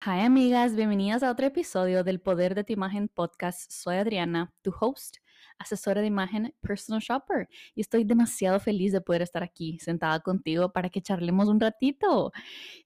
Hi amigas, bienvenidas a otro episodio del Poder de tu Imagen podcast. Soy Adriana, tu host, asesora de imagen, personal shopper, y estoy demasiado feliz de poder estar aquí sentada contigo para que charlemos un ratito.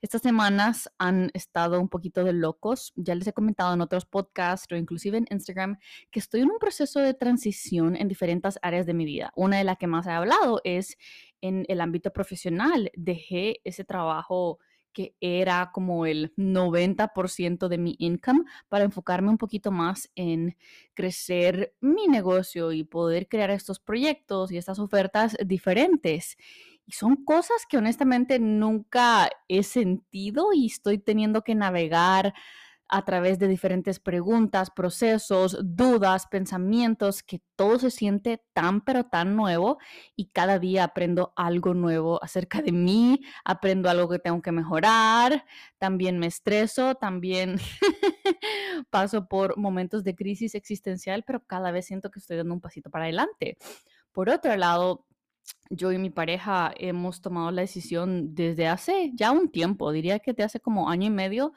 Estas semanas han estado un poquito de locos. Ya les he comentado en otros podcasts o inclusive en Instagram que estoy en un proceso de transición en diferentes áreas de mi vida. Una de las que más he hablado es en el ámbito profesional. Dejé ese trabajo que era como el 90% de mi income para enfocarme un poquito más en crecer mi negocio y poder crear estos proyectos y estas ofertas diferentes. Y son cosas que honestamente nunca he sentido y estoy teniendo que navegar a través de diferentes preguntas, procesos, dudas, pensamientos, que todo se siente tan pero tan nuevo y cada día aprendo algo nuevo acerca de mí, aprendo algo que tengo que mejorar, también me estreso, también paso por momentos de crisis existencial, pero cada vez siento que estoy dando un pasito para adelante. Por otro lado, yo y mi pareja hemos tomado la decisión desde hace ya un tiempo, diría que desde hace como año y medio,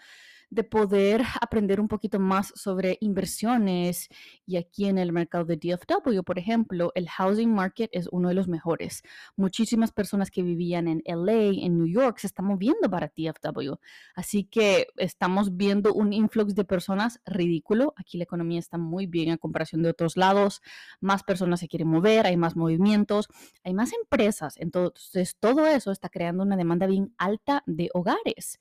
de poder aprender un poquito más sobre inversiones y aquí en el mercado de DFW, por ejemplo, el housing market es uno de los mejores. Muchísimas personas que vivían en LA, en New York, se están moviendo para DFW. Así que estamos viendo un influx de personas ridículo. Aquí la economía está muy bien en comparación de otros lados. Más personas se quieren mover, hay más movimientos, hay más empresas. Entonces, todo eso está creando una demanda bien alta de hogares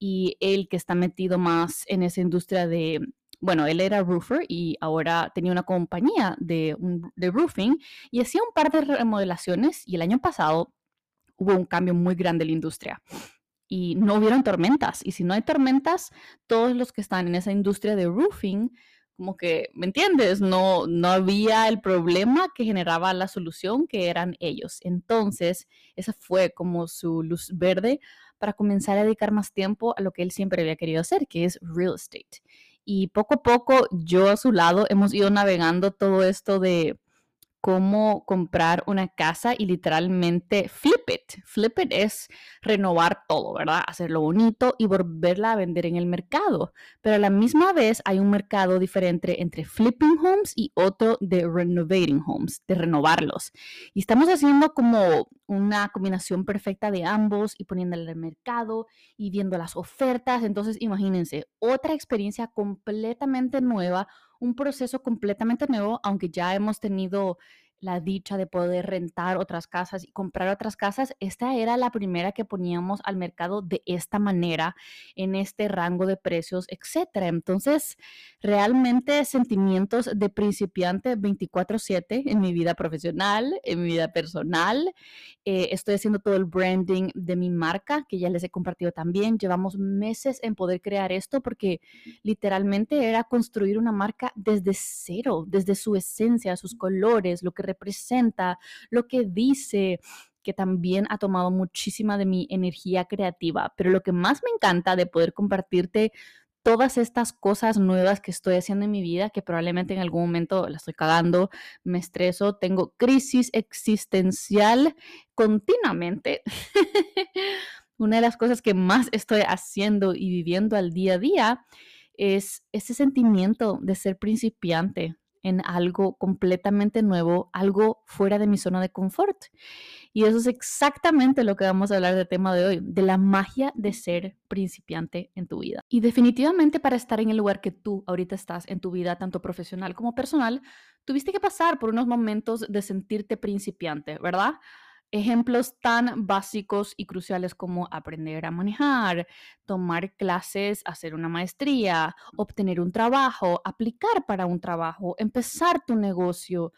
y él que está metido más en esa industria de, bueno, él era roofer y ahora tenía una compañía de, de roofing y hacía un par de remodelaciones y el año pasado hubo un cambio muy grande en la industria y no hubieron tormentas. Y si no hay tormentas, todos los que están en esa industria de roofing, como que, ¿me entiendes? No, no había el problema que generaba la solución, que eran ellos. Entonces, esa fue como su luz verde para comenzar a dedicar más tiempo a lo que él siempre había querido hacer, que es real estate. Y poco a poco yo a su lado hemos ido navegando todo esto de cómo comprar una casa y literalmente flip it. Flip it es renovar todo, ¿verdad? Hacerlo bonito y volverla a vender en el mercado. Pero a la misma vez hay un mercado diferente entre flipping homes y otro de renovating homes, de renovarlos. Y estamos haciendo como una combinación perfecta de ambos y poniéndole al mercado y viendo las ofertas. Entonces, imagínense, otra experiencia completamente nueva un proceso completamente nuevo, aunque ya hemos tenido la dicha de poder rentar otras casas y comprar otras casas, esta era la primera que poníamos al mercado de esta manera, en este rango de precios, etcétera. Entonces, realmente sentimientos de principiante 24/7 en mi vida profesional, en mi vida personal. Eh, estoy haciendo todo el branding de mi marca, que ya les he compartido también. Llevamos meses en poder crear esto porque literalmente era construir una marca desde cero, desde su esencia, sus colores, lo que representa, lo que dice que también ha tomado muchísima de mi energía creativa. Pero lo que más me encanta de poder compartirte todas estas cosas nuevas que estoy haciendo en mi vida, que probablemente en algún momento la estoy cagando, me estreso, tengo crisis existencial continuamente. Una de las cosas que más estoy haciendo y viviendo al día a día es ese sentimiento de ser principiante, en algo completamente nuevo, algo fuera de mi zona de confort. Y eso es exactamente lo que vamos a hablar del tema de hoy, de la magia de ser principiante en tu vida. Y definitivamente para estar en el lugar que tú ahorita estás en tu vida, tanto profesional como personal, tuviste que pasar por unos momentos de sentirte principiante, ¿verdad? Ejemplos tan básicos y cruciales como aprender a manejar, tomar clases, hacer una maestría, obtener un trabajo, aplicar para un trabajo, empezar tu negocio,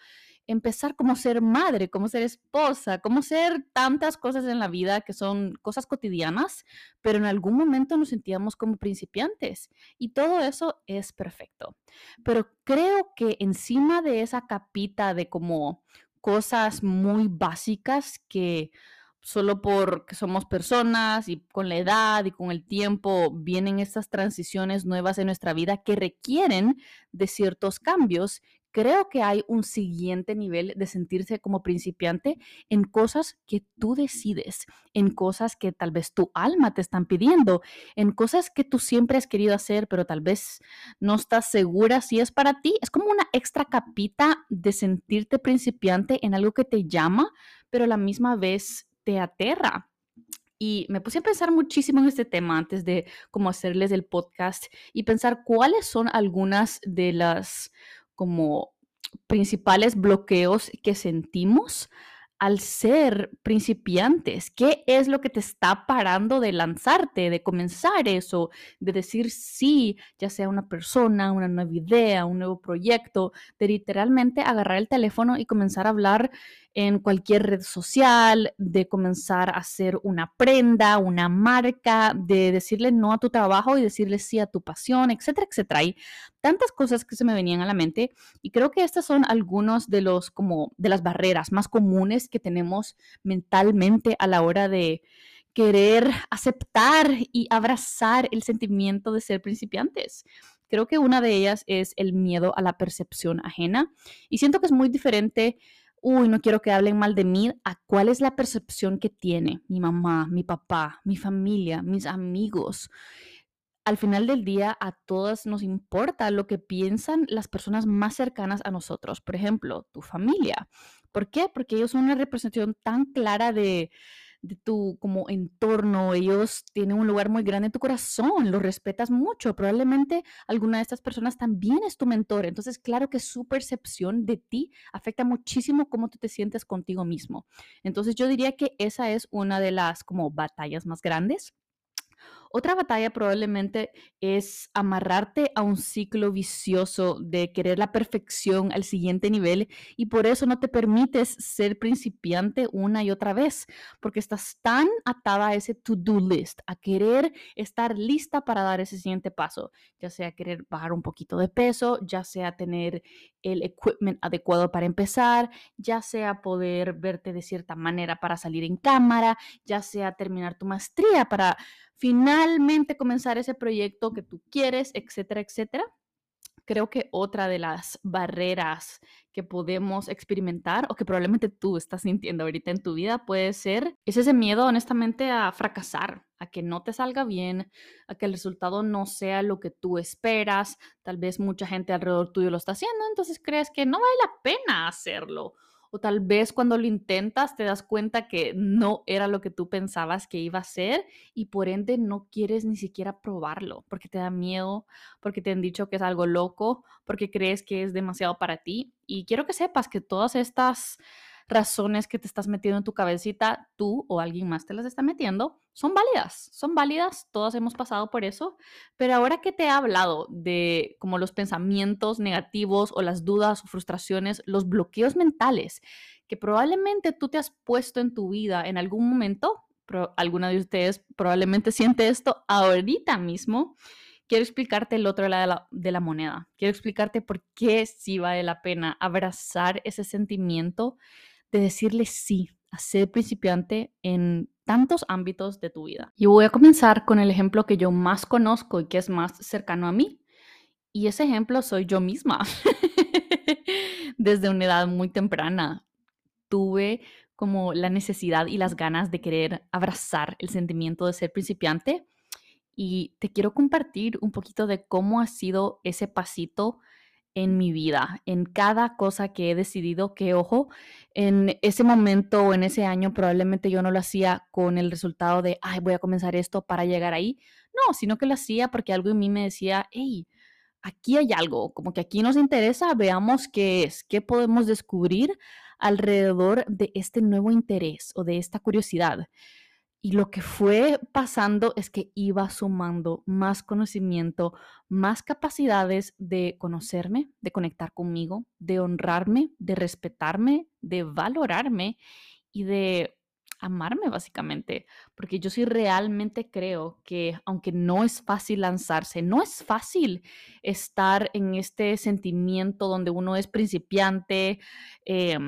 empezar como ser madre, como ser esposa, como ser tantas cosas en la vida que son cosas cotidianas, pero en algún momento nos sentíamos como principiantes y todo eso es perfecto. Pero creo que encima de esa capita de como cosas muy básicas que solo porque somos personas y con la edad y con el tiempo vienen estas transiciones nuevas en nuestra vida que requieren de ciertos cambios. Creo que hay un siguiente nivel de sentirse como principiante en cosas que tú decides, en cosas que tal vez tu alma te están pidiendo, en cosas que tú siempre has querido hacer, pero tal vez no estás segura si es para ti. Es como una extra capita de sentirte principiante en algo que te llama, pero a la misma vez te aterra. Y me puse a pensar muchísimo en este tema antes de cómo hacerles el podcast y pensar cuáles son algunas de las como principales bloqueos que sentimos al ser principiantes? ¿Qué es lo que te está parando de lanzarte, de comenzar eso, de decir sí, ya sea una persona, una nueva idea, un nuevo proyecto, de literalmente agarrar el teléfono y comenzar a hablar en cualquier red social, de comenzar a hacer una prenda, una marca, de decirle no a tu trabajo y decirle sí a tu pasión, etcétera, etcétera. Hay tantas cosas que se me venían a la mente y creo que estas son algunos de los como de las barreras más comunes que tenemos mentalmente a la hora de querer aceptar y abrazar el sentimiento de ser principiantes. Creo que una de ellas es el miedo a la percepción ajena y siento que es muy diferente uy, no quiero que hablen mal de mí, a cuál es la percepción que tiene mi mamá, mi papá, mi familia, mis amigos. Al final del día, a todas nos importa lo que piensan las personas más cercanas a nosotros. Por ejemplo, tu familia. ¿Por qué? Porque ellos son una representación tan clara de, de tu como entorno, ellos tienen un lugar muy grande en tu corazón, los respetas mucho, probablemente alguna de estas personas también es tu mentor, entonces claro que su percepción de ti afecta muchísimo cómo tú te sientes contigo mismo. Entonces yo diría que esa es una de las como batallas más grandes otra batalla probablemente es amarrarte a un ciclo vicioso de querer la perfección al siguiente nivel y por eso no te permites ser principiante una y otra vez, porque estás tan atada a ese to-do list, a querer estar lista para dar ese siguiente paso, ya sea querer bajar un poquito de peso, ya sea tener el equipment adecuado para empezar, ya sea poder verte de cierta manera para salir en cámara, ya sea terminar tu maestría para finalmente comenzar ese proyecto que tú quieres, etcétera, etcétera. Creo que otra de las barreras que podemos experimentar o que probablemente tú estás sintiendo ahorita en tu vida puede ser es ese miedo honestamente a fracasar, a que no te salga bien, a que el resultado no sea lo que tú esperas. Tal vez mucha gente alrededor tuyo lo está haciendo, entonces crees que no vale la pena hacerlo o tal vez cuando lo intentas te das cuenta que no era lo que tú pensabas que iba a ser y por ende no quieres ni siquiera probarlo porque te da miedo, porque te han dicho que es algo loco, porque crees que es demasiado para ti. Y quiero que sepas que todas estas razones que te estás metiendo en tu cabecita, tú o alguien más te las está metiendo, son válidas, son válidas, todos hemos pasado por eso, pero ahora que te he hablado de como los pensamientos negativos o las dudas o frustraciones, los bloqueos mentales que probablemente tú te has puesto en tu vida en algún momento, pero alguna de ustedes probablemente siente esto ahorita mismo, quiero explicarte el otro lado de la, de la, moneda. Quiero explicarte por qué sí vale la pena abrazar ese sentimiento de decirle sí a ser principiante en tantos ámbitos de tu vida. Y voy a comenzar con el ejemplo que yo más conozco y que es más cercano a mí. Y ese ejemplo soy yo misma. Desde una edad muy temprana tuve como la necesidad y las ganas de querer abrazar el sentimiento de ser principiante. Y te quiero compartir un poquito de cómo ha sido ese pasito en mi vida, en cada cosa que he decidido, que ojo, en ese momento o en ese año probablemente yo no lo hacía con el resultado de, ay, voy a comenzar esto para llegar ahí. No, sino que lo hacía porque algo en mí me decía, hey, aquí hay algo, como que aquí nos interesa, veamos qué es, qué podemos descubrir alrededor de este nuevo interés o de esta curiosidad. Y lo que fue pasando es que iba sumando más conocimiento, más capacidades de conocerme, de conectar conmigo, de honrarme, de respetarme, de valorarme y de amarme básicamente, porque yo sí realmente creo que aunque no es fácil lanzarse, no es fácil estar en este sentimiento donde uno es principiante, eh,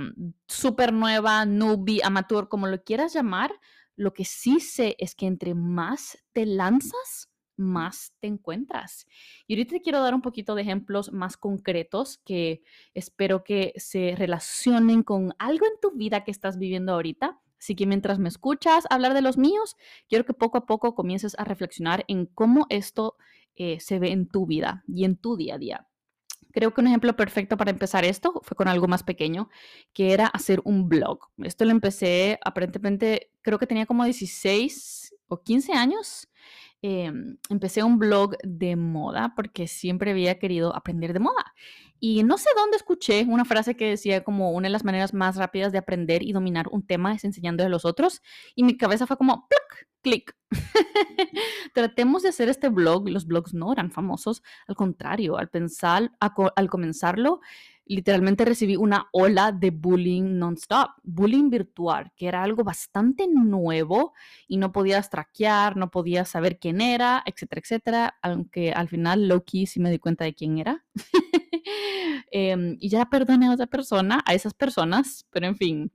súper nueva, newbie, amateur, como lo quieras llamar, lo que sí sé es que entre más te lanzas, más te encuentras. Y ahorita te quiero dar un poquito de ejemplos más concretos que espero que se relacionen con algo en tu vida que estás viviendo ahorita. Así que mientras me escuchas hablar de los míos, quiero que poco a poco comiences a reflexionar en cómo esto eh, se ve en tu vida y en tu día a día. Creo que un ejemplo perfecto para empezar esto fue con algo más pequeño, que era hacer un blog. Esto lo empecé aparentemente, creo que tenía como 16 o 15 años Em, empecé un blog de moda porque siempre había querido aprender de moda. Y no sé dónde escuché una frase que decía como una de las maneras más rápidas de aprender y dominar un tema es enseñando a los otros. Y mi cabeza fue como, ¡pluc! Clic. Tratemos de hacer este blog. Los blogs no eran famosos. Al contrario, al pensar, al comenzarlo, literalmente recibí una ola de bullying non-stop, bullying virtual, que era algo bastante nuevo y no podías traquear, no podías saber quién era, etcétera, etcétera, aunque al final Loki sí me di cuenta de quién era. Em, y ya perdoné a esa persona, a esas personas, pero en fin,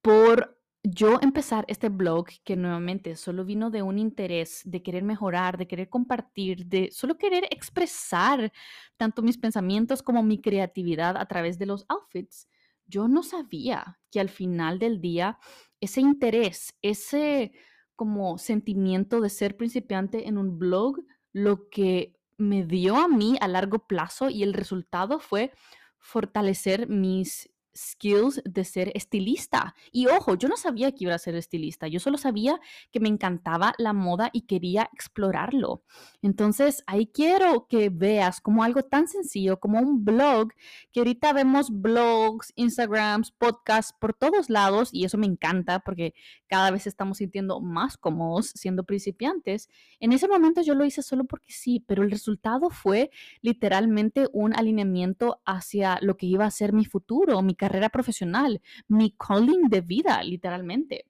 por yo empezar este blog que nuevamente solo vino de un interés de querer mejorar, de querer compartir, de solo querer expresar tanto mis pensamientos como mi creatividad a través de los outfits, yo no sabía que al final del día ese interés, ese como sentimiento de ser principiante en un blog, lo que me dio a mí a largo plazo y el resultado fue fortalecer mis skills de ser estilista. Y ojo, yo no sabía que iba a ser estilista, yo solo sabía que me encantaba la moda y quería explorarlo. Entonces, ahí quiero que veas como algo tan sencillo como un blog, que ahorita vemos blogs, Instagrams, podcasts por todos lados y eso me encanta porque cada vez estamos sintiendo más cómodos siendo principiantes. En ese momento yo lo hice solo porque sí, pero el resultado fue literalmente un alineamiento hacia lo que iba a ser mi futuro, mi carrera profesional, mi calling de vida, literalmente.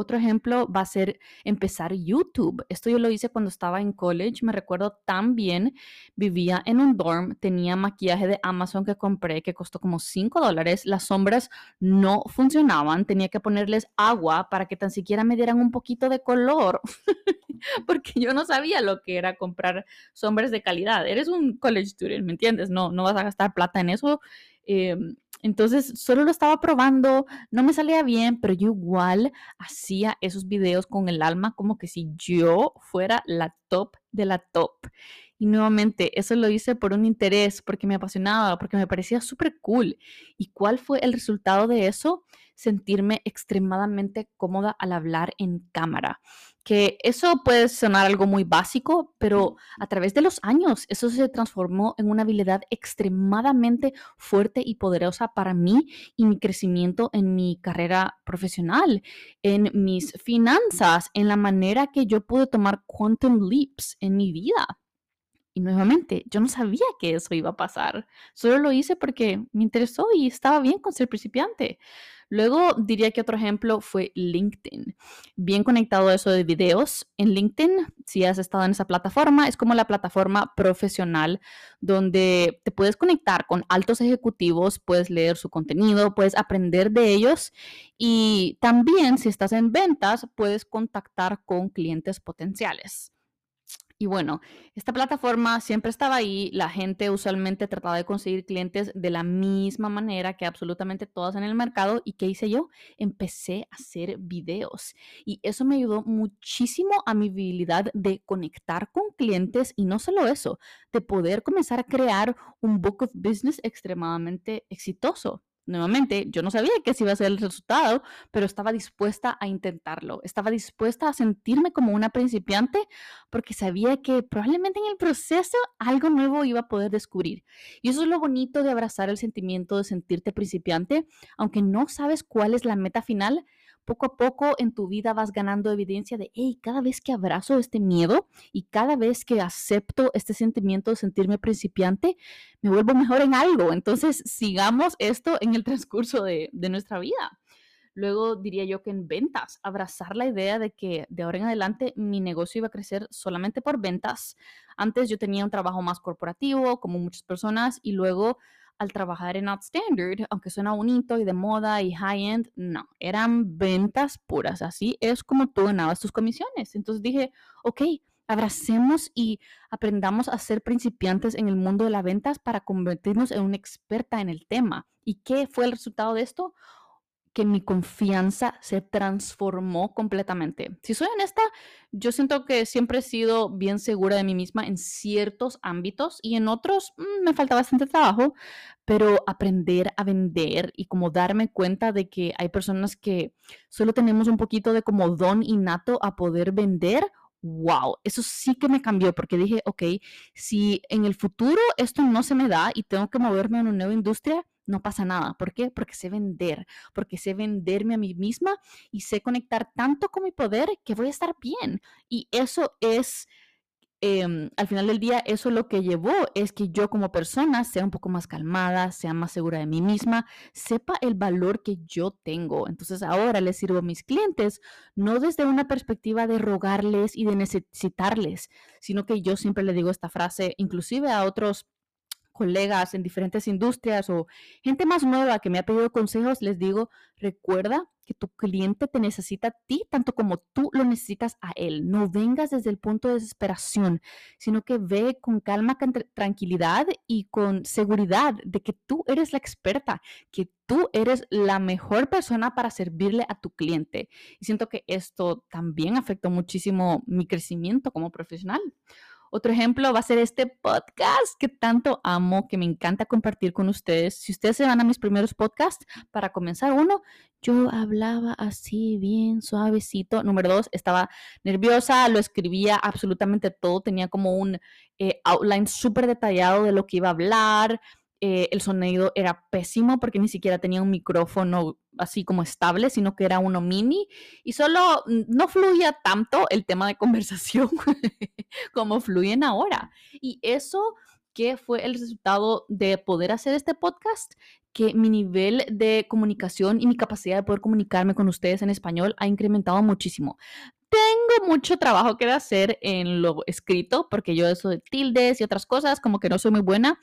Otro ejemplo va a ser empezar YouTube. Esto yo lo hice cuando estaba en college, me recuerdo tan bien. Vivía en un dorm, tenía maquillaje de Amazon que compré que costó como 5 dólares. Las sombras no funcionaban, tenía que ponerles agua para que tan siquiera me dieran un poquito de color, porque yo no sabía lo que era comprar sombras de calidad. Eres un college student, ¿me entiendes? No, no vas a gastar plata en eso. Em, entonces, solo lo estaba probando, no me salía bien, pero yo igual hacía esos videos con el alma como que si yo fuera la top de la top. Y nuevamente, eso lo hice por un interés, porque me apasionaba, porque me parecía súper cool. ¿Y cuál fue el resultado de eso? Sentirme extremadamente cómoda al hablar en cámara que eso puede sonar algo muy básico, pero a través de los años eso se transformó en una habilidad extremadamente fuerte y poderosa para mí y mi crecimiento en mi carrera profesional, en mis finanzas, en la manera que yo pude tomar quantum leaps en mi vida. Y nuevamente, yo no sabía que eso iba a pasar. Solo lo hice porque me interesó y estaba bien con ser principiante. Luego diría que otro ejemplo fue LinkedIn. Bien conectado a eso de videos. En LinkedIn, si has estado en esa plataforma, es como la plataforma profesional donde te puedes conectar con altos ejecutivos, puedes leer su contenido, puedes aprender de ellos y también si estás en ventas, puedes contactar con clientes potenciales. Y bueno, esta plataforma siempre estaba ahí, la gente usualmente trataba de conseguir clientes de la misma manera que absolutamente todas en el mercado. ¿Y qué hice yo? Empecé a hacer videos y eso me ayudó muchísimo a mi habilidad de conectar con clientes y no solo eso, de poder comenzar a crear un book of business extremadamente exitoso. Nuevamente, yo no sabía que ese iba a ser el resultado, pero estaba dispuesta a intentarlo. Estaba dispuesta a sentirme como una principiante porque sabía que probablemente en el proceso algo nuevo iba a poder descubrir. Y eso es lo bonito de abrazar el sentimiento de sentirte principiante, aunque no sabes cuál es la meta final, poco a poco en tu vida vas ganando evidencia de, hey, cada vez que abrazo este miedo y cada vez que acepto este sentimiento de sentirme principiante, me vuelvo mejor en algo. Entonces, sigamos esto en el transcurso de, de nuestra vida. Luego diría yo que en ventas, abrazar la idea de que de ahora en adelante mi negocio iba a crecer solamente por ventas. Antes yo tenía un trabajo más corporativo, como muchas personas, y luego al trabajar en Outstandard, aunque suena bonito y de moda y high-end, no, eran ventas puras. Así es como tú ganabas tus comisiones. Entonces dije, ok, Abracemos y aprendamos a ser principiantes en el mundo de las ventas para convertirnos en una experta en el tema. ¿Y qué fue el resultado de esto? Que mi confianza se transformó completamente. Si soy honesta, yo siento que siempre he sido bien segura de mí misma en ciertos ámbitos y en otros mm, me falta bastante trabajo, pero aprender a vender y como darme cuenta de que hay personas que solo tenemos un poquito de como don innato a poder vender wow, eso sí que me cambió porque dije, ok, si en el futuro esto no se me da y tengo que moverme a una nueva industria, no pasa nada. ¿Por qué? Porque sé vender, porque sé venderme a mí misma y sé conectar tanto con mi poder que voy a estar bien. Y eso es... Em, al final del día, eso lo que llevó es que yo como persona sea un poco más calmada, sea más segura de mí misma, sepa el valor que yo tengo. Entonces ahora les sirvo a mis clientes no desde una perspectiva de rogarles y de necesitarles, sino que yo siempre le digo esta frase, inclusive a otros colegas en diferentes industrias o gente más nueva que me ha pedido consejos, les digo, recuerda que tu cliente te necesita a ti tanto como tú lo necesitas a él. No vengas desde el punto de desesperación, sino que ve con calma, con tranquilidad y con seguridad de que tú eres la experta, que tú eres la mejor persona para servirle a tu cliente. Y siento que esto también afectó muchísimo mi crecimiento como profesional. Otro ejemplo va a ser este podcast que tanto amo, que me encanta compartir con ustedes. Si ustedes se van a mis primeros podcasts, para comenzar uno, yo hablaba así bien suavecito. Número dos, estaba nerviosa, lo escribía absolutamente todo, tenía como un eh, outline súper detallado de lo que iba a hablar. Eh, el sonido era pésimo porque ni siquiera tenía un micrófono así como estable, sino que era uno mini y solo no fluía tanto el tema de conversación como fluyen ahora. Y eso que fue el resultado de poder hacer este podcast, que mi nivel de comunicación y mi capacidad de poder comunicarme con ustedes en español ha incrementado muchísimo. Tengo mucho trabajo que hacer en lo escrito, porque yo eso de tildes y otras cosas, como que no soy muy buena,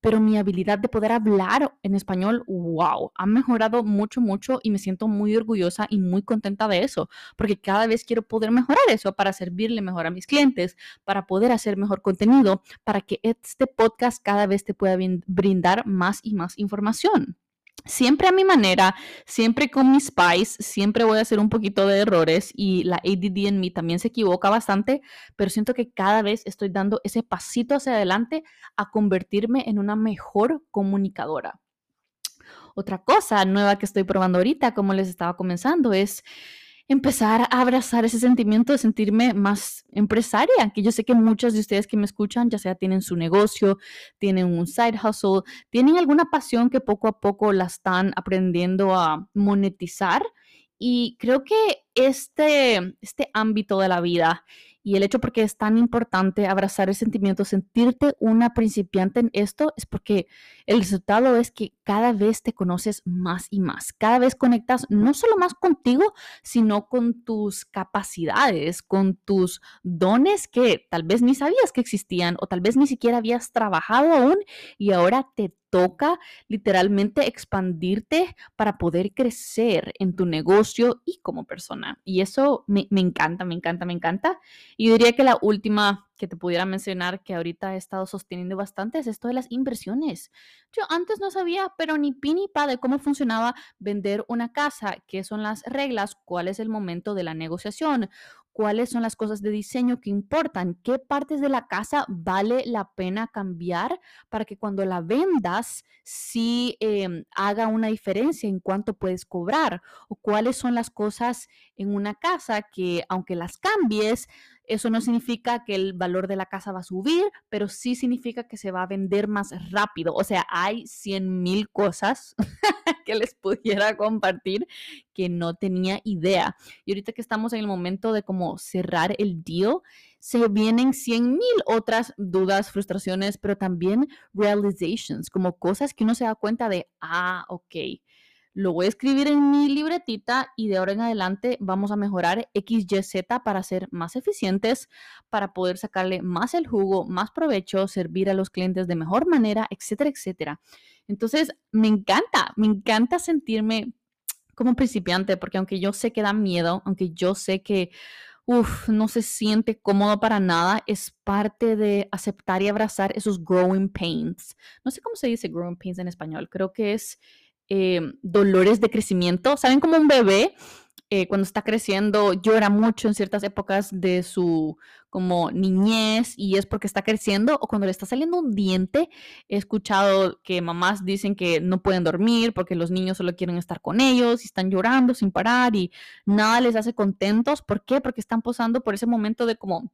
pero mi habilidad de poder hablar en español, wow, ha mejorado mucho, mucho y me siento muy orgullosa y muy contenta de eso, porque cada vez quiero poder mejorar eso para servirle mejor a mis clientes, para poder hacer mejor contenido, para que este podcast cada vez te pueda brindar más y más información siempre a mi manera, siempre con mis spies, siempre voy a hacer un poquito de errores y la ADD en mí también se equivoca bastante, pero siento que cada vez estoy dando ese pasito hacia adelante a convertirme en una mejor comunicadora. Otra cosa nueva que estoy probando ahorita, como les estaba comenzando, es empezar a abrazar ese sentimiento de sentirme más empresaria, que yo sé que muchas de ustedes que me escuchan, ya sea tienen su negocio, tienen un side hustle, tienen alguna pasión que poco a poco la están aprendiendo a monetizar. Y creo que este, este ámbito de la vida y el hecho porque es tan importante abrazar el sentimiento, sentirte una principiante en esto, es porque el resultado es que cada vez te conoces más y más. Cada vez conectas no solo más contigo, sino con tus capacidades, con tus dones que tal vez ni sabías que existían o tal vez ni siquiera habías trabajado aún y ahora te toca literalmente expandirte para poder crecer en tu negocio y como persona. Y eso me, encanta, me encanta, me encanta. Y diría que la última que te pudiera mencionar que ahorita he estado sosteniendo bastante es esto de las inversiones. Yo antes no sabía, pero ni pi ni pa de cómo funcionaba vender una casa, qué son las reglas, cuál es el momento de la negociación, cuáles son las cosas de diseño que importan, qué partes de la casa vale la pena cambiar para que cuando la vendas sí em, haga una diferencia en cuánto puedes cobrar o cuáles son las cosas en una casa que aunque las cambies, eso no significa que el valor de la casa va a subir, pero sí significa que se va a vender más rápido. O sea, hay 100 mil cosas que les pudiera compartir que no tenía idea. Y ahorita que estamos en el momento de como cerrar el deal, se vienen 100 mil otras dudas, frustraciones, pero también realizations, como cosas que uno se da cuenta de, ah, ok lo voy a escribir en mi libretita y de ahora en adelante vamos a mejorar XYZ para ser más eficientes, para poder sacarle más el jugo, más provecho, servir a los clientes de mejor manera, etcétera, etcétera. Entonces, me encanta, me encanta sentirme como principiante, porque aunque yo sé que da miedo, aunque yo sé que uf, no se siente cómodo para nada, es parte de aceptar y abrazar esos growing pains. No sé cómo se dice growing pains en español, creo que es eh, dolores de crecimiento. ¿Saben como un bebé eh, cuando está creciendo llora mucho en ciertas épocas de su como niñez y es porque está creciendo o cuando le está saliendo un diente. He escuchado que mamás dicen que no pueden dormir porque los niños solo quieren estar con ellos y están llorando sin parar y nada les hace contentos. ¿Por qué? Porque están posando por ese momento de como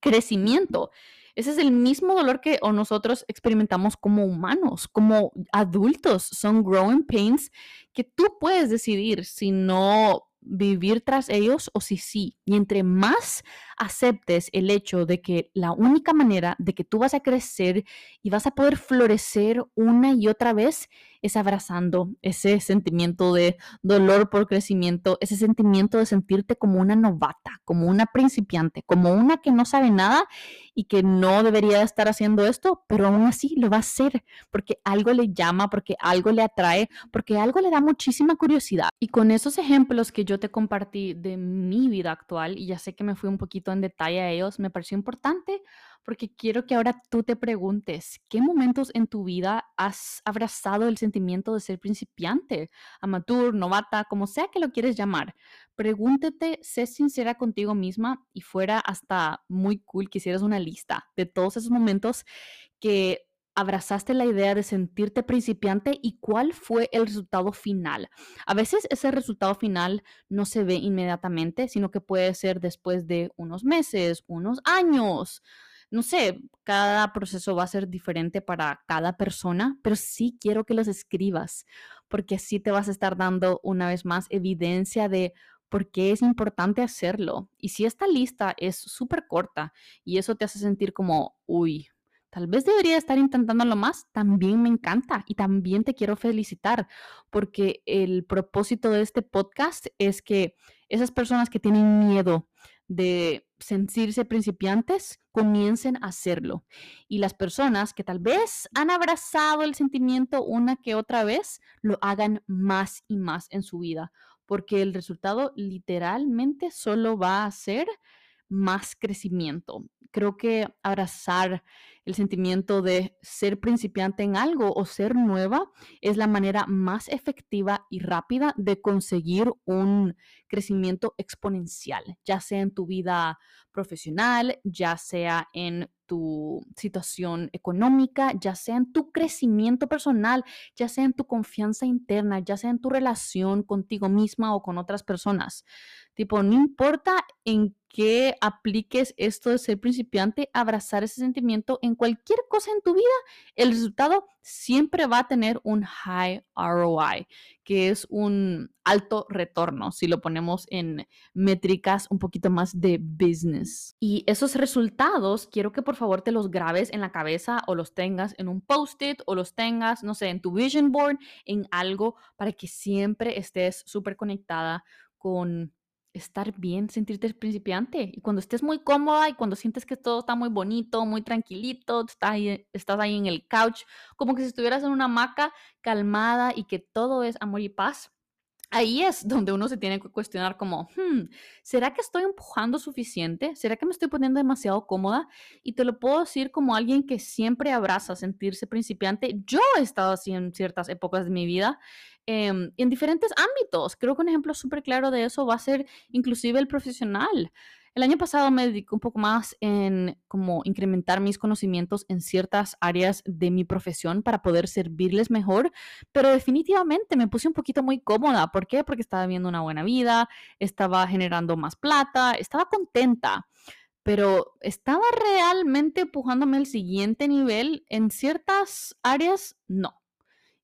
crecimiento. Ese es el mismo dolor que nosotros experimentamos como humanos, como adultos. Son growing pains que tú puedes decidir si no vivir tras ellos o si sí. Y entre más aceptes el hecho de que la única manera de que tú vas a crecer y vas a poder florecer una y otra vez es abrazando ese sentimiento de dolor por crecimiento, ese sentimiento de sentirte como una novata, como una principiante, como una que no sabe nada y que no debería estar haciendo esto, pero aún así lo va a hacer porque algo le llama, porque algo le atrae, porque algo le da muchísima curiosidad. Y con esos ejemplos que yo te compartí de mi vida actual, y ya sé que me fui un poquito en detalle a ellos, me pareció importante porque quiero que ahora tú te preguntes, ¿qué momentos en tu vida has abrazado el sentimiento de ser principiante, amateur, novata, como sea que lo quieres llamar? Pregúntate, sé sincera contigo misma y fuera hasta muy cool que hicieras una lista de todos esos momentos que abrazaste la idea de sentirte principiante y cuál fue el resultado final. A veces ese resultado final no se ve inmediatamente, sino que puede ser después de unos meses, unos años no sé, cada proceso va a ser diferente para cada persona, pero sí quiero que los escribas, porque así te vas a estar dando una vez más evidencia de por qué es importante hacerlo. Y si esta lista es súper corta y eso te hace sentir como, uy, tal vez debería estar intentándolo más, también me encanta y también te quiero felicitar, porque el propósito de este podcast es que esas personas que tienen miedo de sentirse principiantes comiencen a hacerlo. Y las personas que tal vez han abrazado el sentimiento una que otra vez, lo hagan más y más en su vida, porque el resultado literalmente solo va a ser más crecimiento. Creo que abrazar el sentimiento de ser principiante en algo o ser nueva es la manera más efectiva y rápida de conseguir un crecimiento exponencial, ya sea en tu vida profesional, ya sea en tu situación económica, ya sea en tu crecimiento personal, ya sea en tu confianza interna, ya sea en tu relación contigo misma o con otras personas. Tipo, no importa en qué apliques esto de ser principiante, abrazar ese sentimiento en cualquier cosa en tu vida, el resultado siempre va a tener un high ROI, que es un alto retorno, si lo ponemos en métricas un poquito más de business. Y esos resultados, quiero que por favor te los grabes en la cabeza o los tengas en un post-it o los tengas, no sé, en tu vision board, en algo para que siempre estés súper conectada con estar bien, sentirte principiante. Y cuando estés muy cómoda y cuando sientes que todo está muy bonito, muy tranquilito, estás ahí, estás ahí en el couch, como que si estuvieras en una hamaca calmada y que todo es amor y paz, ahí es donde uno se tiene que cuestionar como, hmm, ¿será que estoy empujando suficiente? ¿Será que me estoy poniendo demasiado cómoda? Y te lo puedo decir como alguien que siempre abraza sentirse principiante. Yo he estado así en ciertas épocas de mi vida, em, en diferentes ámbitos. Creo que un ejemplo súper claro de eso va a ser inclusive el profesional. El año pasado me dediqué un poco más en como incrementar mis conocimientos en ciertas áreas de mi profesión para poder servirles mejor, pero definitivamente me puse un poquito muy cómoda. ¿Por qué? Porque estaba viendo una buena vida, estaba generando más plata, estaba contenta, pero estaba realmente empujándome al siguiente nivel en ciertas áreas, no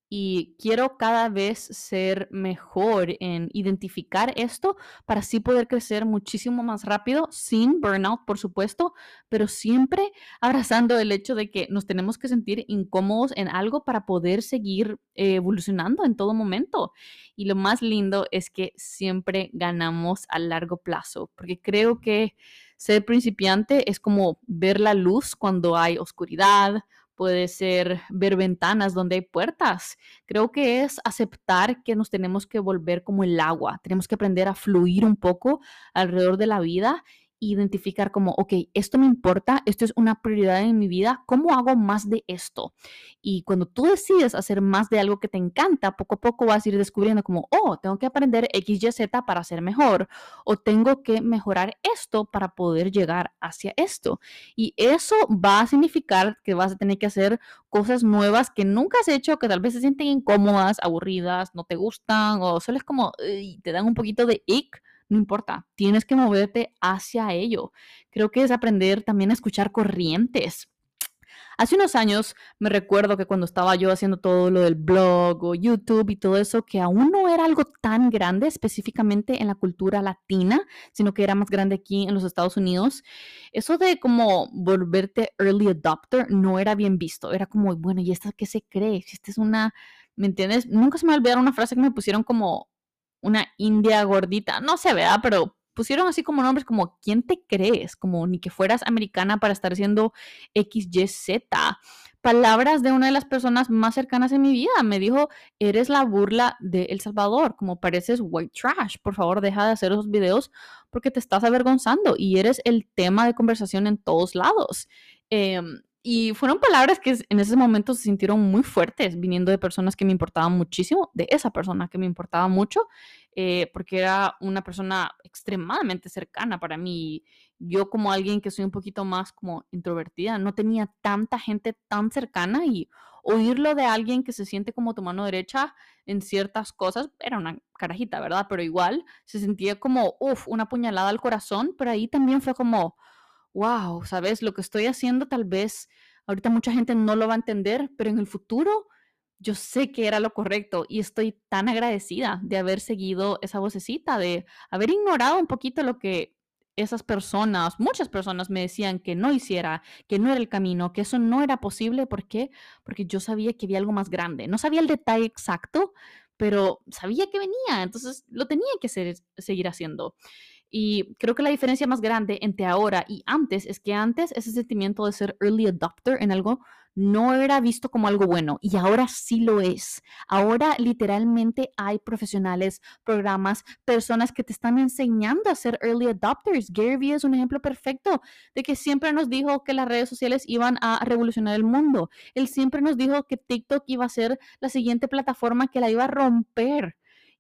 y quiero cada vez ser mejor en identificar esto para así poder crecer muchísimo más rápido, sin burnout, por supuesto, pero siempre abrazando el hecho de que nos tenemos que sentir incómodos en algo para poder seguir evolucionando en todo momento. Y lo más lindo es que siempre ganamos a largo plazo, porque creo que ser principiante es como ver la luz cuando hay oscuridad, puede ser ver ventanas donde hay puertas. Creo que es aceptar que nos tenemos que volver como el agua, tenemos que aprender a fluir un poco alrededor de la vida identificar como, ok, esto me importa, esto es una prioridad en mi vida, ¿cómo hago más de esto? Y cuando tú decides hacer más de algo que te encanta, poco a poco vas a ir descubriendo como, oh, tengo que aprender X, Y, Z para ser mejor, o tengo que mejorar esto para poder llegar hacia esto. Y eso va a significar que vas a tener que hacer cosas nuevas que nunca has hecho, que tal vez se sienten incómodas, aburridas, no te gustan, o solo es como, te dan un poquito de ick no importa, tienes que moverte hacia ello. Creo que es aprender también a escuchar corrientes. Hace unos años me recuerdo que cuando estaba yo haciendo todo lo del blog o YouTube y todo eso, que aún no era algo tan grande específicamente en la cultura latina, sino que era más grande aquí en los Estados Unidos, eso de como volverte early adopter no era bien visto. Era como, bueno, ¿y esta qué se cree? Si esta es una, ¿me entiendes? Nunca se me olvidaron una frase que me pusieron como una india gordita, no sé, ¿verdad? Pero pusieron así como nombres como ¿quién te crees? Como ni que fueras americana para estar haciendo XYZ. Palabras de una de las personas más cercanas en mi vida. Me dijo, eres la burla de El Salvador, como pareces white trash. Por favor, deja de hacer esos videos porque te estás avergonzando y eres el tema de conversación en todos lados. Em, y fueron palabras que en ese momento se sintieron muy fuertes, viniendo de personas que me importaban muchísimo, de esa persona que me importaba mucho, eh, porque era una persona extremadamente cercana para mí. Yo como alguien que soy un poquito más como introvertida, no tenía tanta gente tan cercana y oírlo de alguien que se siente como tu mano derecha en ciertas cosas, era una carajita, ¿verdad? Pero igual se sentía como, uff, una puñalada al corazón, pero ahí también fue como wow, ¿sabes? Lo que estoy haciendo tal vez ahorita mucha gente no lo va a entender, pero en el futuro yo sé que era lo correcto y estoy tan agradecida de haber seguido esa vocecita, de haber ignorado un poquito lo que esas personas, muchas personas me decían que no hiciera, que no era el camino, que eso no era posible. ¿Por qué? Porque yo sabía que había algo más grande. No sabía el detalle exacto, pero sabía que venía, entonces lo tenía que seguir haciendo. Y creo que la diferencia más grande entre ahora y antes es que antes ese sentimiento de ser early adopter en algo no era visto como algo bueno y ahora sí lo es. Ahora literalmente hay profesionales, programas, personas que te están enseñando a ser early adopters. Gary Vee es un ejemplo perfecto de que siempre nos dijo que las redes sociales iban a revolucionar el mundo. Él siempre nos dijo que TikTok iba a ser la siguiente plataforma que la iba a romper.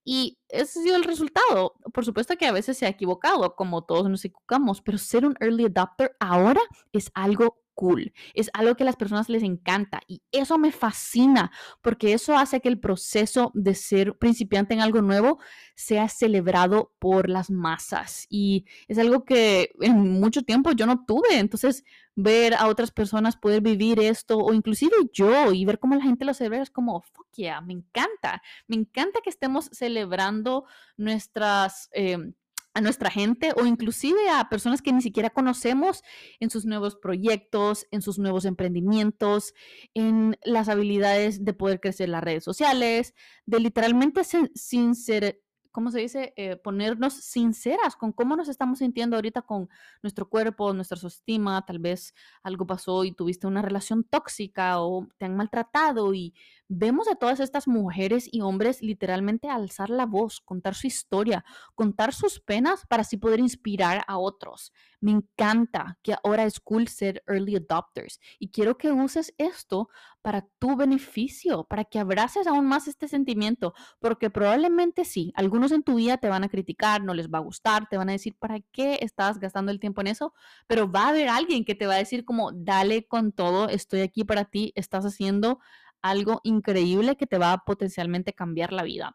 Y ese ha sido el resultado. Por supuesto que a veces se ha equivocado, como todos nos equivocamos, pero ser un early adopter ahora es algo cool, es algo que a las personas les encanta y eso me fascina porque eso hace que el proceso de ser principiante en algo nuevo sea celebrado por las masas y es algo que en mucho tiempo yo no tuve, entonces ver a otras personas poder vivir esto o inclusive yo y ver cómo la gente lo celebra es como, fuck yeah, me encanta, me encanta que estemos celebrando nuestras... Em, a nuestra gente o inclusive a personas que ni siquiera conocemos en sus nuevos proyectos, en sus nuevos emprendimientos, en las habilidades de poder crecer las redes sociales, de literalmente sin ser ¿cómo se dice? Eh, ponernos sinceras con cómo nos estamos sintiendo ahorita con nuestro cuerpo, nuestra autoestima, tal vez algo pasó y tuviste una relación tóxica o te han maltratado y vemos a todas estas mujeres y hombres literalmente alzar la voz, contar su historia, contar sus penas para así poder inspirar a otros. Me encanta que ahora es cool ser early adopters y quiero que uses esto para tu beneficio, para que abraces aún más este sentimiento, porque probablemente sí, algunos en tu vida te van a criticar, no les va a gustar, te van a decir, ¿para qué estás gastando el tiempo en eso? Pero va a haber alguien que te va a decir como, dale con todo, estoy aquí para ti, estás haciendo algo increíble que te va a potencialmente cambiar la vida.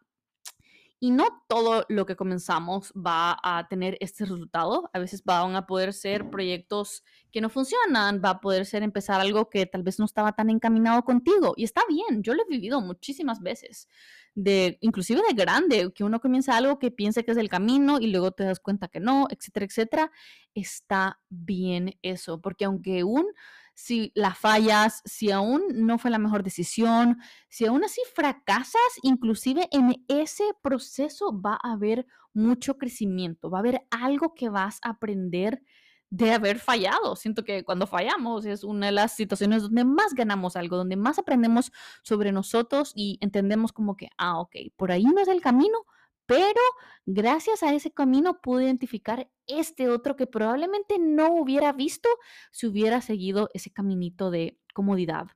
Y no todo lo que comenzamos va a tener este resultado. A veces van a poder ser proyectos que no funcionan, va a poder ser empezar algo que tal vez no estaba tan encaminado contigo. Y está bien, yo lo he vivido muchísimas veces, de inclusive de grande, que uno comienza algo que piensa que es el camino y luego te das cuenta que no, etcétera, etcétera. Está bien eso, porque aunque un si la fallas, si aún no fue la mejor decisión, si aún así fracasas, inclusive en ese proceso va a haber mucho crecimiento, va a haber algo que vas a aprender de haber fallado. Siento que cuando fallamos es una de las situaciones donde más ganamos algo, donde más aprendemos sobre nosotros y entendemos como que, ah, ok, por ahí no es el camino, pero gracias a ese camino pude identificar este otro que probablemente no hubiera visto si hubiera seguido ese caminito de comodidad.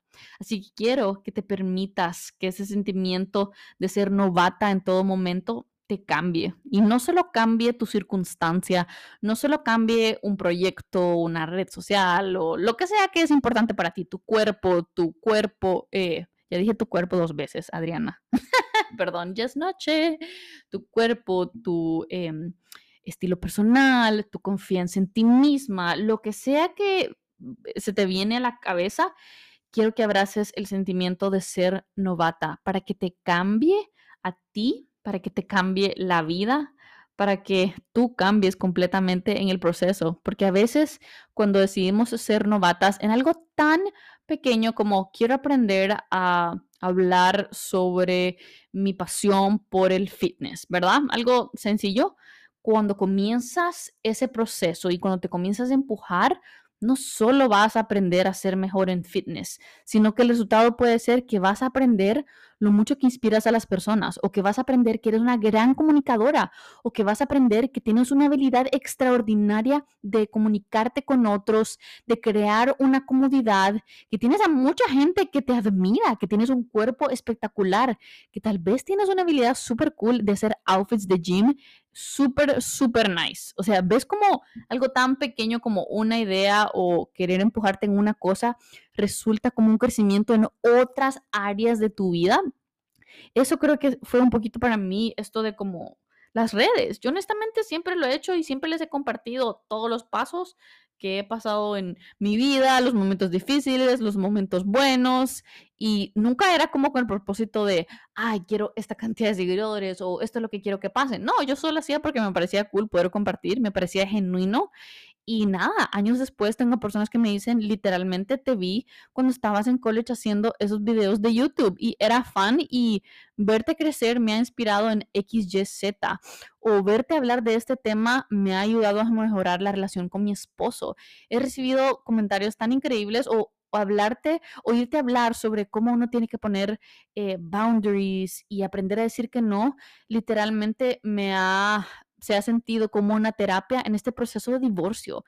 Así que quiero que te permitas que ese sentimiento de ser novata en todo momento te cambie. Y no solo cambie tu circunstancia, no solo cambie un proyecto, una red social o lo que sea que es importante para ti, tu cuerpo, tu cuerpo, eh, ya dije tu cuerpo dos veces, Adriana. Perdón, ya es noche. Tu cuerpo, tu em, estilo personal, tu confianza en ti misma, lo que sea que se te viene a la cabeza, quiero que abraces el sentimiento de ser novata para que te cambie a ti para que te cambie la vida, para que tú cambies completamente en el proceso. Porque a veces cuando decidimos ser novatas en algo tan pequeño como quiero aprender a hablar sobre mi pasión por el fitness, ¿verdad? Algo sencillo. Cuando comienzas ese proceso y cuando te comienzas a empujar, no solo vas a aprender a ser mejor en fitness, sino que el resultado puede ser que vas a aprender lo mucho que inspiras a las personas, o que vas a aprender que eres una gran comunicadora, o que vas a aprender que tienes una habilidad extraordinaria de comunicarte con otros, de crear una comodidad, que tienes a mucha gente que te admira, que tienes un cuerpo espectacular, que tal vez tienes una habilidad súper cool de hacer outfits de gym súper, súper nice. O sea, ves como algo tan pequeño como una idea o querer empujarte en una cosa resulta como un crecimiento en otras áreas de tu vida. Eso creo que fue un poquito para mí esto de como las redes. Yo honestamente siempre lo he hecho y siempre les he compartido todos los pasos que he pasado en mi vida, los momentos difíciles, los momentos buenos, y nunca era como con el propósito de, ay, quiero esta cantidad de seguidores o esto es lo que quiero que pase. No, yo solo hacía porque me parecía cool poder compartir, me parecía genuino y nada, años después tengo personas que me dicen, literalmente te vi cuando estabas en college haciendo esos videos de YouTube y era fan y verte crecer me ha inspirado en XYZ o verte hablar de este tema me ha ayudado a mejorar la relación con mi esposo. He recibido comentarios tan increíbles o, hablarte, oírte hablar sobre cómo uno tiene que poner eh, boundaries y aprender a decir que no, literalmente me ha se ha sentido como una terapia en este proceso de divorcio.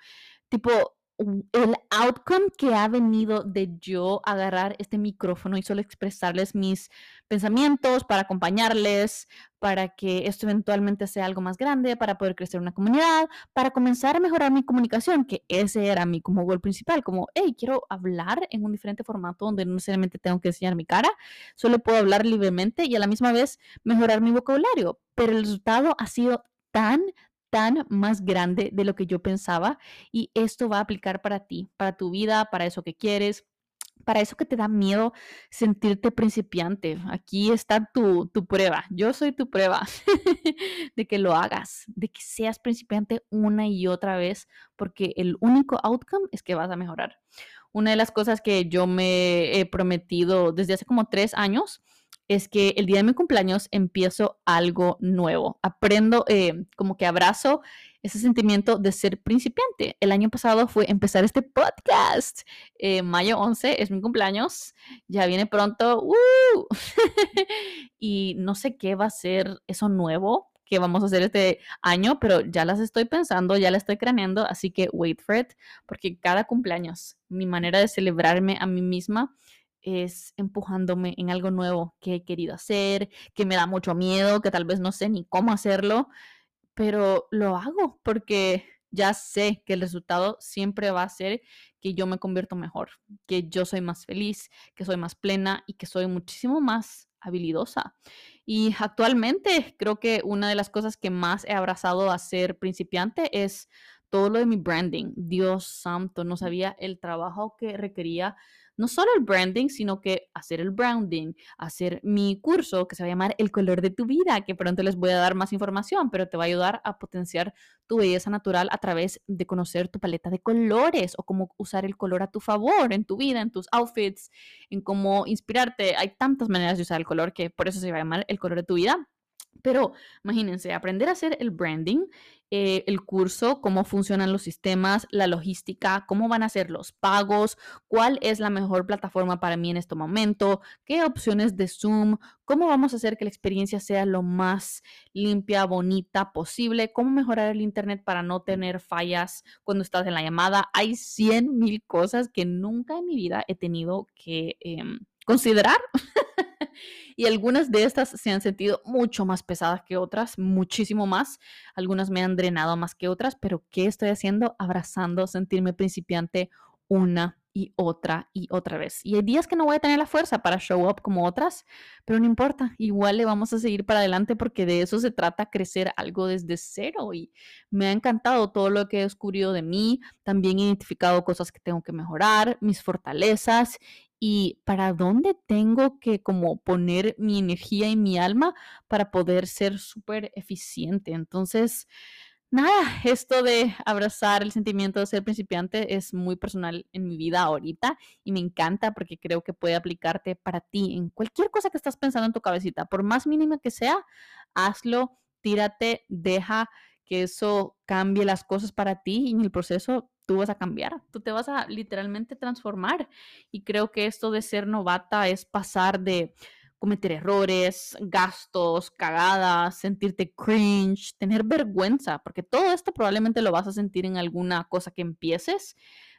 Tipo, el outcome que ha venido de yo agarrar este micrófono y solo expresarles mis pensamientos para acompañarles, para que esto eventualmente sea algo más grande, para poder crecer una comunidad, para comenzar a mejorar mi comunicación, que ese era mi como gol principal, como, hey, quiero hablar en un diferente formato donde no necesariamente tengo que enseñar mi cara, solo puedo hablar libremente y a la misma vez mejorar mi vocabulario. Pero el resultado ha sido tan, tan más grande de lo que yo pensaba y esto va a aplicar para ti, para tu vida, para eso que quieres, para eso que te da miedo sentirte principiante. Aquí está tu, tu prueba. Yo soy tu prueba de que lo hagas, de que seas principiante una y otra vez, porque el único outcome es que vas a mejorar. Una de las cosas que yo me he prometido desde hace como tres años es que el día de mi cumpleaños empiezo algo nuevo. Aprendo, eh, como que abrazo ese sentimiento de ser principiante. El año pasado fue empezar este podcast. Eh, mayo 11 es mi cumpleaños. Ya viene pronto. y no sé qué va a ser eso nuevo que vamos a hacer este año, pero ya las estoy pensando, ya la estoy craneando, así que wait for it, porque cada cumpleaños, mi manera de celebrarme a mí misma es empujándome en algo nuevo que he querido hacer, que me da mucho miedo, que tal vez no sé ni cómo hacerlo, pero lo hago porque ya sé que el resultado siempre va a ser que yo me convierto mejor, que yo soy más feliz, que soy más plena y que soy muchísimo más habilidosa. Y actualmente creo que una de las cosas que más he abrazado a ser principiante es todo lo de mi branding. Dios santo, no sabía el trabajo que requería no solo el branding, sino que hacer el branding, hacer mi curso que se va a llamar El color de tu vida, que pronto les voy a dar más información, pero te va a ayudar a potenciar tu belleza natural a través de conocer tu paleta de colores o cómo usar el color a tu favor en tu vida, en tus outfits, en cómo inspirarte. Hay tantas maneras de usar el color que por eso se va a llamar El color de tu vida Pero imagínense, aprender a hacer el branding, eh, el curso, cómo funcionan los sistemas, la logística, cómo van a ser los pagos, cuál es la mejor plataforma para mí en este momento, qué opciones de Zoom, cómo vamos a hacer que la experiencia sea lo más limpia, bonita posible, cómo mejorar el Internet para no tener fallas cuando estás en la llamada. Hay 100 mil cosas que nunca en mi vida he tenido que em, considerar. Y algunas de estas se han sentido mucho más pesadas que otras, muchísimo más. Algunas me han drenado más que otras, pero ¿qué estoy haciendo? Abrazando, sentirme principiante una y otra y otra vez. Y hay días que no voy a tener la fuerza para show up como otras, pero no importa, igual le vamos a seguir para adelante porque de eso se trata, crecer algo desde cero. Y me ha encantado todo lo que he descubierto de mí, también he identificado cosas que tengo que mejorar, mis fortalezas y para dónde tengo que como poner mi energía y mi alma para poder ser súper eficiente. Entonces, nada, esto de abrazar el sentimiento de ser principiante es muy personal en mi vida ahorita y me encanta porque creo que puede aplicarte para ti en cualquier cosa que estás pensando en tu cabecita, por más mínima que sea, hazlo, tírate, deja que eso cambie las cosas para ti y en el proceso tú vas a cambiar, tú te vas a literalmente transformar. Y creo que esto de ser novata es pasar de cometer errores, gastos, cagadas, sentirte cringe, tener vergüenza, porque todo esto probablemente lo vas a sentir en alguna cosa que empieces,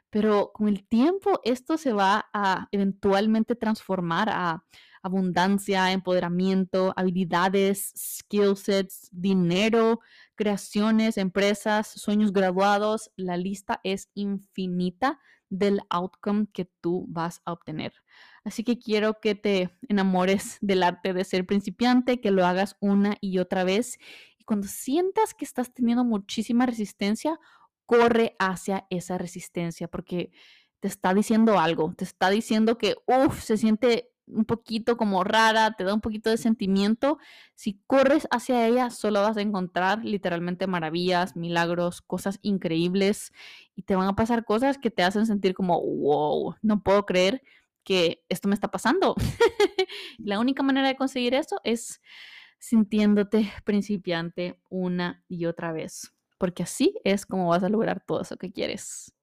pero con el tiempo esto se va a eventualmente transformar a abundancia, empoderamiento, habilidades, skill sets, dinero, creaciones, empresas, sueños graduados, la lista es infinita del outcome que tú vas a obtener. Así que quiero que te enamores del arte de ser principiante, que lo hagas una y otra vez. Y cuando sientas que estás teniendo muchísima resistencia, corre hacia esa resistencia porque te está diciendo algo, te está diciendo que, uff, se siente un poquito como rara, te da un poquito de sentimiento, si corres hacia ella solo vas a encontrar literalmente maravillas, milagros, cosas increíbles y te van a pasar cosas que te hacen sentir como, wow, no puedo creer que esto me está pasando. La única manera de conseguir eso es sintiéndote principiante una y otra vez, porque así es como vas a lograr todo eso que quieres.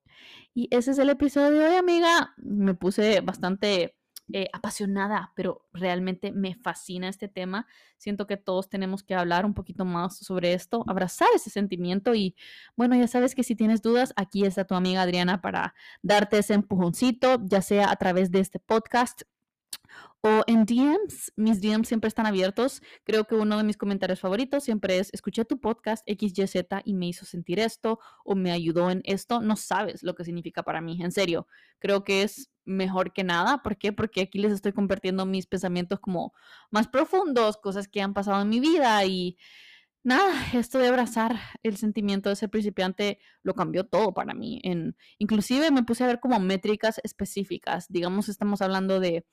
Y ese es el episodio de hoy, amiga. Me puse bastante eh, apasionada, pero realmente me fascina este tema. Siento que todos tenemos que hablar un poquito más sobre esto, abrazar ese sentimiento y bueno, ya sabes que si tienes dudas, aquí está tu amiga Adriana para darte ese empujoncito, ya sea a través de este podcast o en DMs. Mis DMs siempre están abiertos. Creo que uno de mis comentarios favoritos siempre es, escuché tu podcast XYZ y me hizo sentir esto o me ayudó en esto. No sabes lo que significa para mí, en serio. Creo que es mejor que nada. ¿Por qué? Porque aquí les estoy compartiendo mis pensamientos como más profundos, cosas que han pasado en mi vida y nada, esto de abrazar el sentimiento de ser principiante lo cambió todo para mí. En, inclusive me puse a ver como métricas específicas. Digamos, estamos hablando de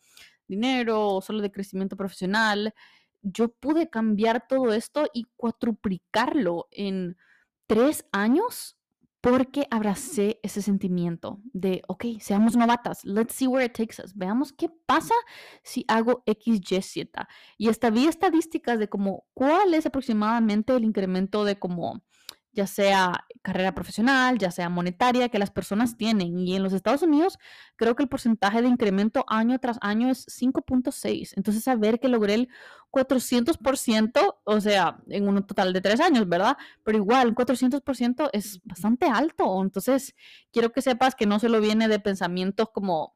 dinero o solo de crecimiento profesional. Yo pude cambiar todo esto y cuatruplicarlo en tres años porque abracé ese sentimiento de, ok, seamos novatas, let's see where it takes us, veamos qué pasa si hago X, Y, Z. Y hasta vi estadísticas de como cuál es aproximadamente el incremento de como ya sea carrera profesional, ya sea monetaria, que las personas tienen. Y en los Estados Unidos creo que el porcentaje de incremento año tras año es 5.6. Entonces, saber que logré el 400%, o sea, en un total de tres años, ¿verdad? Pero igual, 400% es bastante alto. Entonces, quiero que sepas que no solo viene de pensamientos como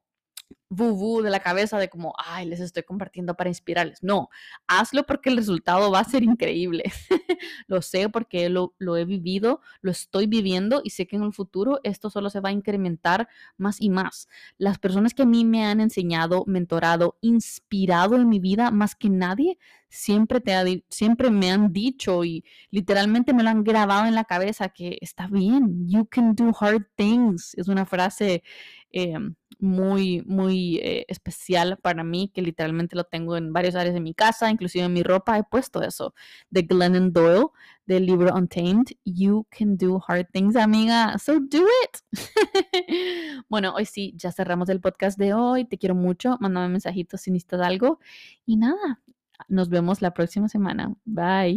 bu de la cabeza de como, ay, les estoy compartiendo para inspirarles. No, hazlo porque el resultado va a ser increíble. lo sé porque lo, lo, he vivido, lo estoy viviendo y sé que en el futuro esto solo se va a incrementar más y más. Las personas que a mí me han enseñado, mentorado, inspirado en mi vida más que nadie, siempre, te ha, siempre me han dicho y literalmente me lo han grabado en la cabeza que está bien, you can do hard things. Es una frase Em, muy, muy eh, especial para mí, que literalmente lo tengo en varias áreas de mi casa, inclusive en mi ropa he puesto eso, de Glennon Doyle, del libro Untamed, You Can Do Hard Things, amiga, so do it. bueno, hoy sí, ya cerramos el podcast de hoy, te quiero mucho, mándame mensajitos si necesitas algo y nada, nos vemos la próxima semana, bye.